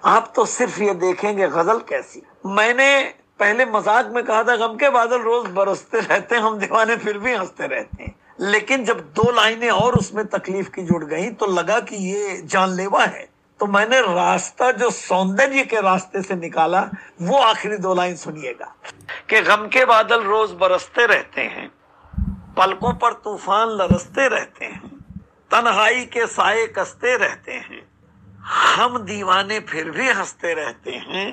आप तो सिर्फ़ ये देखेंगे गज़ल कैसी। मैंने पहले मज़ाक में कहा था गम के बादल रोज बरसते रहते हम दीवाने फिर भी हँसते रहते हैं। लेकिन जब दो लाइनें और उसमें तकलीफ़ की जुड़ गई तो लगा कि ये जानलेवा है। तो मैंने रास्ता, जो सौंदर्य के रास्ते से निकाला, वो आखिरी दो लाइन सुनिएगा। कि गम के बादल रोज बरसते रहते हैं, पलकों पर तूफ़ान लरसते रहते हैं, तन्हाई के साए कसते रहते हैं, हम दीवाने फिर भी हँसते रहते हैं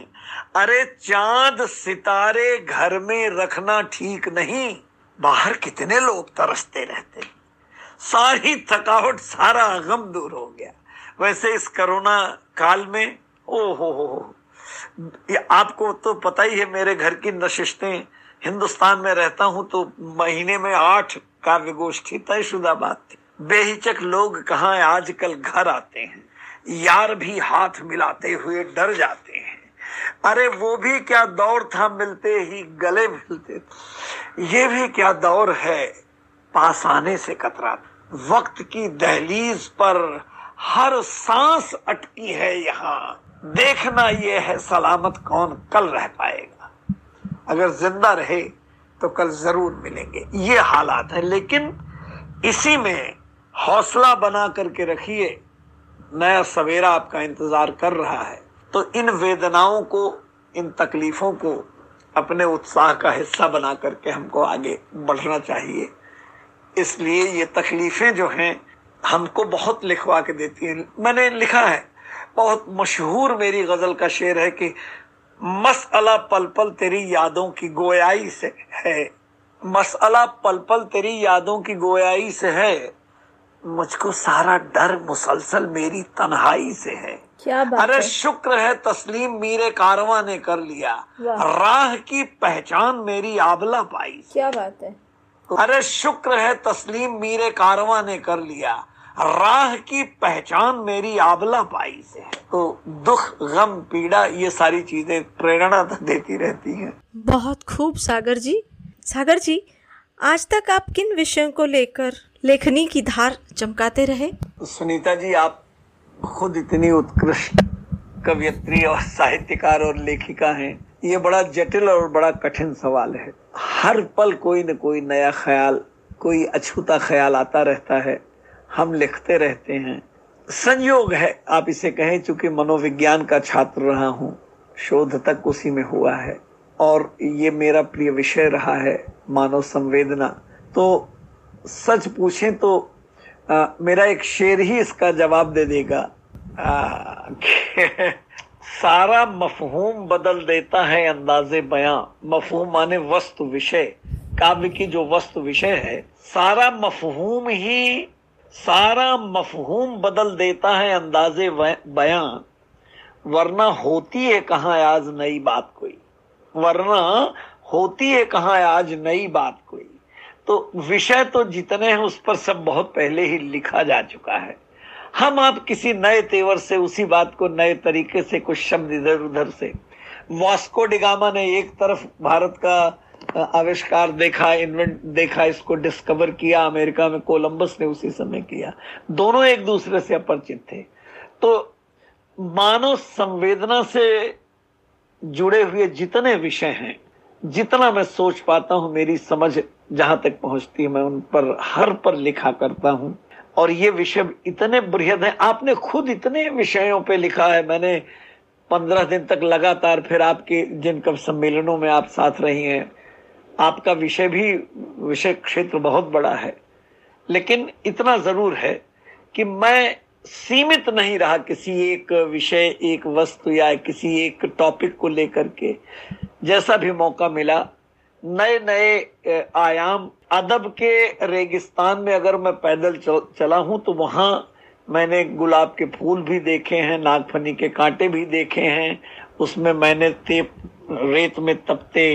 अरे चाँद सितारे घर में रखना ठीक नहीं, बाहर कितने लोग तरसते रहते सारी थकावट, सारा गम दूर हो गया। वैसे इस कोरोना काल में ओ हो हो आपको तो पता ही है, मेरे घर की नशिस्तें, हिंदुस्तान में रहता हूँ तो महीने में आठ काव्य गोष्ठी तयशुदा बात थी। बेहिचक लोग कहा आजकल घर आते हैं? यार भी हाथ मिलाते हुए डर जाते हैं। अरे वो भी क्या दौर था, मिलते ही गले मिलते ये भी क्या दौर है, पास आने से कतरा वक्त की दहलीज पर हर सांस अटकी है यहाँ। देखना ये है सलामत कौन कल रह पाएगा। अगर ज़िंदा रहे तो कल ज़रूर मिलेंगे। ये हालात है, लेकिन इसी में हौसला बना करके रखिए। नया सवेरा आपका इंतज़ार कर रहा है। तो इन वेदनाओं को, इन तकलीफों को अपने उत्साह का हिस्सा बना करके हमको आगे बढ़ना चाहिए। इसलिए ये तकलीफें जो हैं, हमको बहुत लिखवा के देती हैं। मैंने लिखा है, बहुत मशहूर मेरी गज़ल का शेर है कि मसला पल पल तेरी यादों की गोयाई से है। मसला पल पल तेरी यादों की गोयाई से है। मुझको सारा डर मुसलसल मेरी तन्हाई से है। क्या बात अरे है? शुक्र है तस्लीम मीरे कारवा ने कर लिया। राह की पहचान मेरी आबला पाई। क्या बात है? अरे शुक्र है तस्लीम मीरे कारवा ने कर लिया। राह की पहचान मेरी आबला पाई। से तो दुख गम पीड़ा ये सारी चीज़ें प्रेरणा तो देती रहती हैं। बहुत खूब सागर जी। सागर जी आज तक आप किन विषयों को लेकर लेखनी की धार चमकाते रहे? सुनीता जी आप खुद इतनी उत्कृष्ट कवियत्री और साहित्यकार और लेखिका हैं। ये बड़ा जटिल और बड़ा कठिन सवाल है। हर पल कोई न कोई नया ख्याल, कोई अछूता ख्याल आता रहता है। हम लिखते रहते हैं। संयोग है, आप इसे कहें, चूँकि मनोविज्ञान का छात्र रहा हूँ। शोध तक उसी में हुआ है। और ये मेरा प्रिय विषय रहा है, मानव संवेदना। तो सच पूछें तो आ, मेरा एक शेर ही इसका जवाब दे देगा। आ, सारा मफहूम बदल देता है अंदाजे बयां। मफहूम माने वस्तु विषय। काव्य की जो वस्तु विषय है सारा मफहूम ही सारा मफहूम बदल देता है अंदाजे बयां। वरना होती है कहा आज नई बात कोई? वरना होती है कहा आज नई बात कोई? तो विषय तो जितने हैं, उस पर सब बहुत पहले ही लिखा जा चुका है। हम आप किसी नए तेवर से, उसी बात को नए तरीके से, कुछ शब्द इधर उधर से। वास्को डिगामा ने एक तरफ़ भारत का आविष्कार देखा इन्वेंट देखा, इसको डिस्कवर किया, अमेरिका में कोलंबस ने उसी समय किया। दोनों एक दूसरे से अपरिचित थे। तो मानव संवेदना से जुड़े हुए जितने विषय हैं, जितना मैं सोच पाता हूँ, मेरी समझ जहाँ तक पहुँचती है, मैं उन पर, हर पर लिखा करता हूँ। और ये विषय इतने बृहद है, आपने खुद इतने विषयों पे लिखा है, मैंने पंद्रह दिन तक लगातार फिर आपके जिन कब सम्मेलनों में आप साथ रही हैं, आपका विषय भी, विषय क्षेत्र बहुत बड़ा है। लेकिन इतना ज़रूर है कि मैं सीमित नहीं रहा किसी एक विषय, एक वस्तु या किसी एक टॉपिक को लेकर के। जैसा भी मौका मिला नए नए आयाम, अदब के रेगिस्तान में अगर मैं पैदल चला हूँ तो वहाँ मैंने गुलाब के फूल भी देखे हैं, नागफनी के कांटे भी देखे हैं। उसमें मैंने तेप, रेत में तपते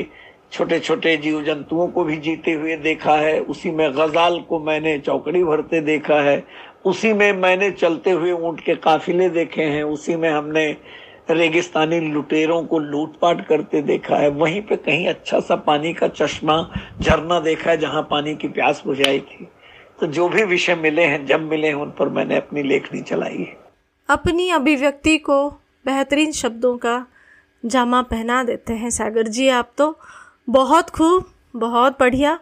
छोटे छोटे जीव जंतुओं को भी जीते हुए देखा है। उसी में गजाल को मैंने चौकड़ी भरते देखा है। उसी में मैंने चलते हुए ऊँट के काफिले देखे हैं। उसी में हमने रेगिस्तानी लुटेरों को लूटपाट करते देखा है। वहीं पे कहीं अच्छा सा पानी का चश्मा झरना देखा है जहाँ पानी की प्यास बुझाई थी। तो जो भी विषय मिले हैं, जब मिले हैं, उन पर मैंने अपनी लेखनी चलाई है। अपनी अभिव्यक्ति को बेहतरीन शब्दों का जामा पहना देते हैं। सागर जी, आप तो बहुत खूब, बहुत बढ़िया।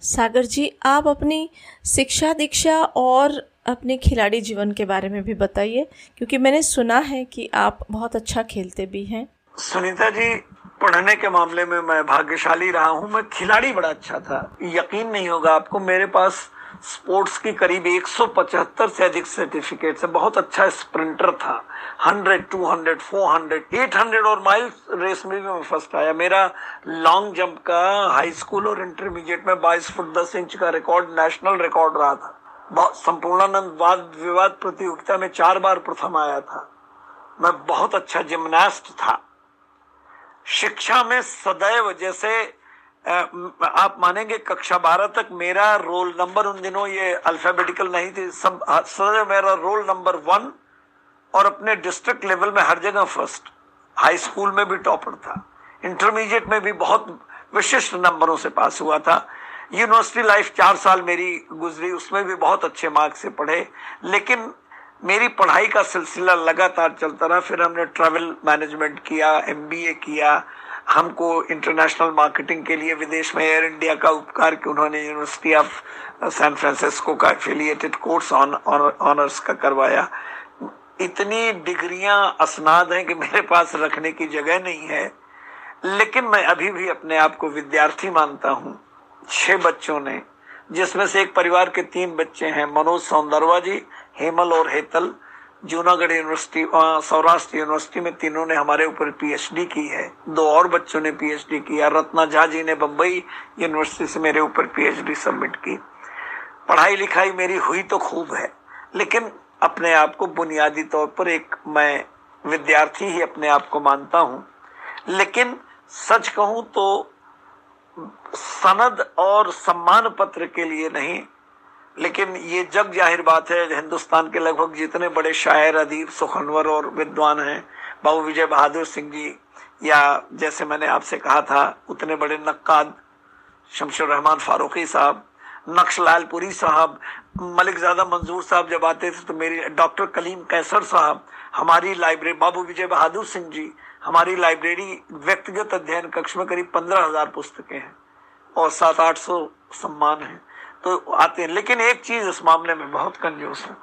सागर जी, आप अपनी शिक्षा दीक्षा और अपने खिलाड़ी जीवन के बारे में भी बताइए क्योंकि मैंने सुना है कि आप बहुत अच्छा खेलते भी हैं। सुनीता जी पढ़ने के मामले में मैं भाग्यशाली रहा हूँ मैं खिलाड़ी बड़ा अच्छा था। यकीन नहीं होगा आपको मेरे पास स्पोर्ट्स की करीब 175 से अधिक सर्टिफिकेट है। बहुत अच्छा स्प्रिंटर था। 100, 200, 400, 800 और माइल्स रेस में भी मैं फ़र्स्ट आया। मेरा लॉन्ग जंप का हाई स्कूल और इंटरमीडिएट में 22 फुट 10 इंच का रिकॉर्ड नेशनल रिकॉर्ड रहा था। संपूर्णानंद वाद विवाद प्रतियोगिता में चार बार प्रथम आया था। मैं बहुत अच्छा जिमनास्ट था। शिक्षा में सदैव जैसे आप मानेंगे कक्षा बारह तक मेरा रोल नंबर उन दिनों ये अल्फाबेटिकल नहीं थी सब सदैव मेरा रोल नंबर वन और अपने डिस्ट्रिक्ट लेवल में हर जगह फ़र्स्ट हाई स्कूल में भी टॉपर था। इंटरमीडिएट में भी बहुत विशिष्ट नंबरों से पास हुआ था। यूनिवर्सिटी लाइफ चार साल मेरी गुजरी, उसमें भी बहुत अच्छे मार्क्स से पढ़े, लेकिन मेरी पढ़ाई का सिलसिला लगातार चलता रहा। फिर हमने ट्रैवल मैनेजमेंट किया एमबीए किया, हमको इंटरनेशनल मार्केटिंग के लिए विदेश में एयर इंडिया का उपकार कि उन्होंने यूनिवर्सिटी ऑफ़ सैन फ्रांसिस्को का एफिलिएटेड कोर्स ऑन ऑनर्स का करवाया। इतनी डिग्रियाँ असनाद हैं कि मेरे पास रखने की जगह नहीं है, लेकिन मैं अभी भी अपने आप को विद्यार्थी मानता हूँ। छह बच्चों ने, जिसमें से एक परिवार के तीन बच्चे हैं, मनोज सौंदरवा जी, हेमल और हेतल, जूनागढ़ यूनिवर्सिटी सौराष्ट्र यूनिवर्सिटी में तीनों ने हमारे ऊपर पीएचडी की है। दो और बच्चों ने पीएचडी किया रत्ना झा जी ने बम्बई यूनिवर्सिटी से मेरे ऊपर पीएचडी सबमिट की। पढ़ाई लिखाई मेरी हुई तो खूब है, लेकिन अपने आप को बुनियादी तौर पर एक मैं विद्यार्थी ही अपने आप को मानता हूँ। लेकिन सच कहूँ तो सनद और सम्मान पत्र के लिए नहीं, लेकिन ये जग ज़ाहिर बात है, हिंदुस्तान के लगभग जितने बड़े शायर अदीब सुखनवर और विद्वान हैं, बाबू विजय बहादुर सिंह जी, या जैसे मैंने आपसे कहा था, उतने बड़े नक्काद शमशुर रहमान फारूकी साहब, नक्शलालपुरी साहब मलिक ज़्यादा मंजूर साहब जब आते थे तो मेरी डॉक्टर कलीम कैसर साहब, हमारी लाइब्रेरी, बाबू विजय बहादुर सिंह जी हमारी लाइब्रेरी व्यक्तिगत अध्ययन कक्ष में करीब पंद्रह हज़ार पुस्तकें हैं और सात आठ सौ सम्मान है। तो आते हैं। लेकिन एक चीज़ इस मामले में बहुत कंजूस हूँ।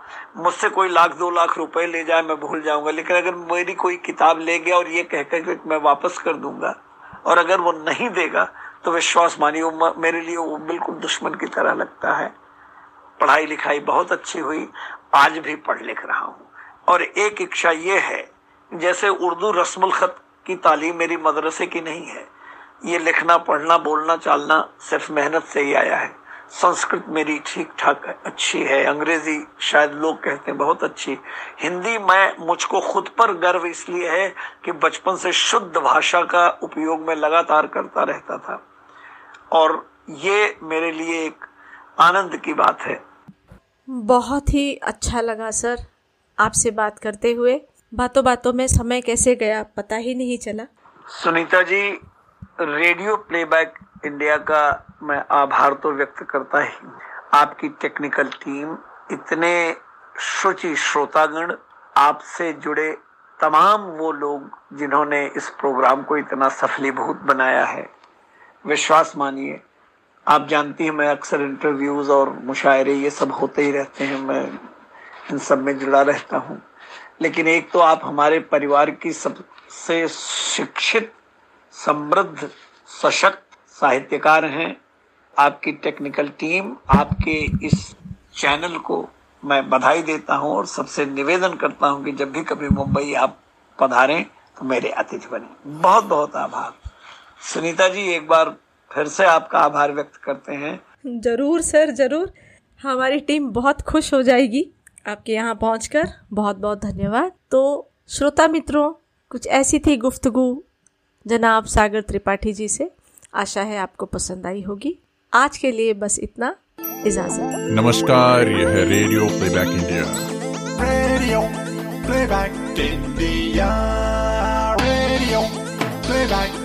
मुझसे कोई लाख, दो लाख रुपए ले जाए मैं भूल जाऊँगा। लेकिन अगर मेरी कोई किताब ले गया और ये कहकर कि मैं वापस कर दूँगा और अगर वो नहीं देगा तो विश्वास मानिए मेरे लिए वो बिल्कुल दुश्मन की तरह लगता है। पढ़ाई लिखाई बहुत अच्छी हुई, आज भी पढ़ लिख रहा हूँ। और एक इच्छा ये है जैसे उर्दू रस्मुल खत की तालीम मेरी मदरसे की नहीं है। ये लिखना, पढ़ना, बोलना, चालना सिर्फ़ मेहनत से ही आया है। संस्कृत मेरी ठीक ठाक अच्छी है। अंग्रेज़ी शायद लोग कहते हैं बहुत अच्छी। हिंदी मैं मुझको खुद पर गर्व इसलिए है कि बचपन से शुद्ध भाषा का उपयोग मैं लगातार करता रहता था। और ये मेरे लिए एक आनंद की बात है। बहुत ही अच्छा लगा, सर, आपसे बात करते हुए। बातों बातों में समय कैसे गया, पता ही नहीं चला। Sunita ji, radio playback India का मैं आभार तो व्यक्त करता ही आपकी टेक्निकल टीम, इतने शुचि श्रोतागण, आपसे जुड़े तमाम वो लोग जिन्होंने इस प्रोग्राम को इतना सफलीभूत बनाया है। विश्वास मानिए, आप जानती हैं मैं अक्सर इंटरव्यूज़ और मुशायरे ये सब होते ही रहते हैं, मैं इन सब में जुड़ा रहता हूँ। लेकिन एक तो आप हमारे परिवार की सबसे शिक्षित, समृद्ध, सशक्त साहित्यकार हैं। आपकी टेक्निकल टीम आपके इस चैनल को मैं बधाई देता हूँ और सबसे निवेदन करता हूँ कि जब भी कभी मुंबई आप पधारें तो मेरे अतिथि बने। बहुत बहुत आभार। सुनीता जी, एक बार फिर से आपका आभार व्यक्त करते हैं। ज़रूर, सर, ज़रूर। हमारी टीम बहुत खुश हो जाएगी। आपके यहाँ पहुंचकर बहुत बहुत धन्यवाद। तो श्रोता मित्रों कुछ ऐसी थी गुफ्तगु जनाब सागर त्रिपाठी जी से। आशा है आपको पसंद आई होगी। आज के लिए बस इतना। इजाज़त। नमस्कार यह है radio playback India. Radio playback India. Radio playback. India